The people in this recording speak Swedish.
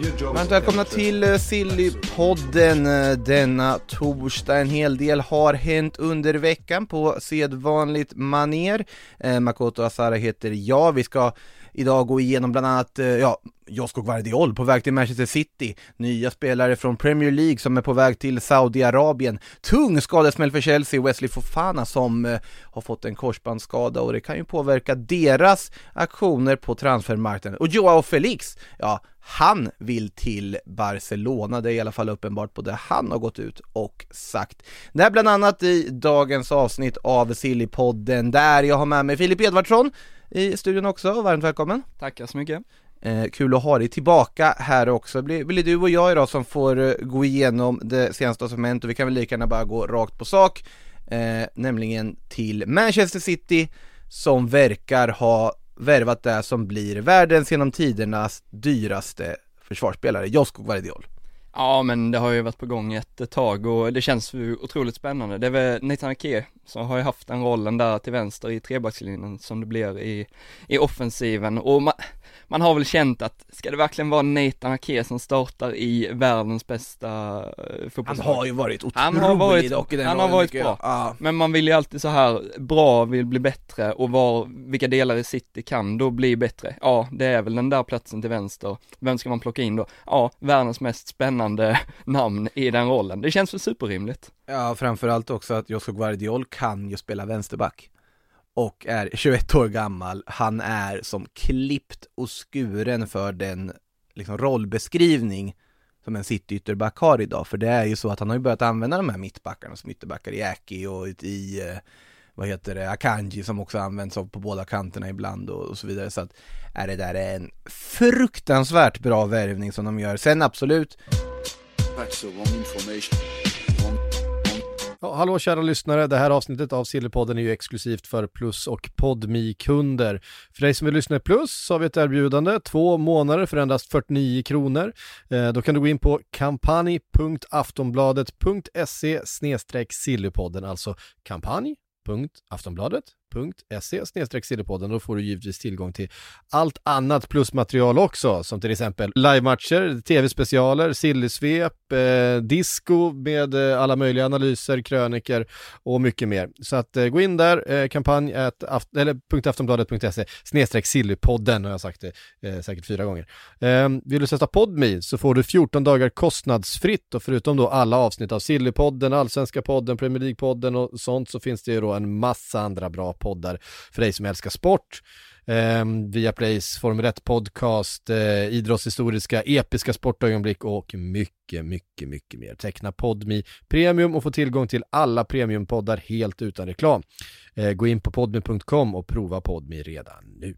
Varmt välkomna till eh, Sillypodden eh, denna torsdag. En hel del har hänt under veckan på sedvanligt maner. Eh, Makoto Asara heter jag. Vi ska idag gå igenom bland annat, eh, ja, Josko Guardiol på väg till Manchester City, nya spelare från Premier League som är på väg till Saudiarabien, tung skadesmäll för Chelsea, Wesley Fofana som eh, har fått en korsbandsskada och det kan ju påverka deras aktioner på transfermarknaden. Och Joao Felix, ja, han vill till Barcelona, det är i alla fall uppenbart på det han har gått ut och sagt. Det är bland annat i dagens avsnitt av Sillypodden där jag har med mig Filip Edvardsson i studion också, varmt välkommen! Tackar så mycket. Eh, kul att ha dig tillbaka här också. Blir, blir det du och jag idag som får eh, gå igenom det senaste som hänt och vi kan väl lika gärna bara gå rakt på sak, eh, nämligen till Manchester City som verkar ha värvat det som blir världens genom tidernas dyraste försvarsspelare, Josko Guardiol. Ja men det har ju varit på gång ett tag och det känns ju otroligt spännande. Det är väl Nathan Ake som har ju haft den rollen där till vänster i trebackslinjen som det blir i, i offensiven och man, man har väl känt att ska det verkligen vara Nathan Ake som startar i världens bästa eh, fotbollslag? Han har ju varit otrolig Han har varit, dock i den han har varit bra. Ja. Men man vill ju alltid så här, bra vill bli bättre och var, vilka delar i City kan då bli bättre? Ja, det är väl den där platsen till vänster. Vem ska man plocka in då? Ja, världens mest spännande namn i den rollen. Det känns väl superrimligt. Ja, framförallt också att Josko Guardiol kan ju spela vänsterback och är 21 år gammal. Han är som klippt och skuren för den liksom, rollbeskrivning som en cityytterback har idag. För det är ju så att han har ju börjat använda de här mittbackarna som ytterbackar i Aki och i, eh, vad heter det, Akanji som också används på båda kanterna ibland och, och så vidare. Så att är det där en fruktansvärt bra värvning som de gör. Sen absolut, That's the wrong information. Ja, hallå kära lyssnare, det här avsnittet av Sillypodden är ju exklusivt för Plus och podmi kunder För dig som vill lyssna i Plus så har vi ett erbjudande, två månader för endast 49 kronor. Eh, då kan du gå in på kampanj.aftonbladet.se sillypodden, alltså patreon.se sillepodden. Då får du givetvis tillgång till allt annat plusmaterial också, som till exempel livematcher, tv-specialer, sillysvep, eh, disco med eh, alla möjliga analyser, kröniker och mycket mer. Så att eh, gå in där, eh, kampanj at, aft, eller .aftonbladet.se snedstreck sillypodden har jag sagt det eh, säkert fyra gånger. Eh, vill du sätta Podmi så får du 14 dagar kostnadsfritt och förutom då alla avsnitt av Sillypodden, Allsvenska podden, Premier League-podden och sånt så finns det ju då en massa andra bra poddar för dig som älskar sport. Eh, via Plays Formel 1 podcast, eh, idrottshistoriska, episka sportögonblick och mycket, mycket, mycket mer. Teckna Podmi Premium och få tillgång till alla premiumpoddar helt utan reklam. Eh, gå in på podmi.com och prova Podmi redan nu.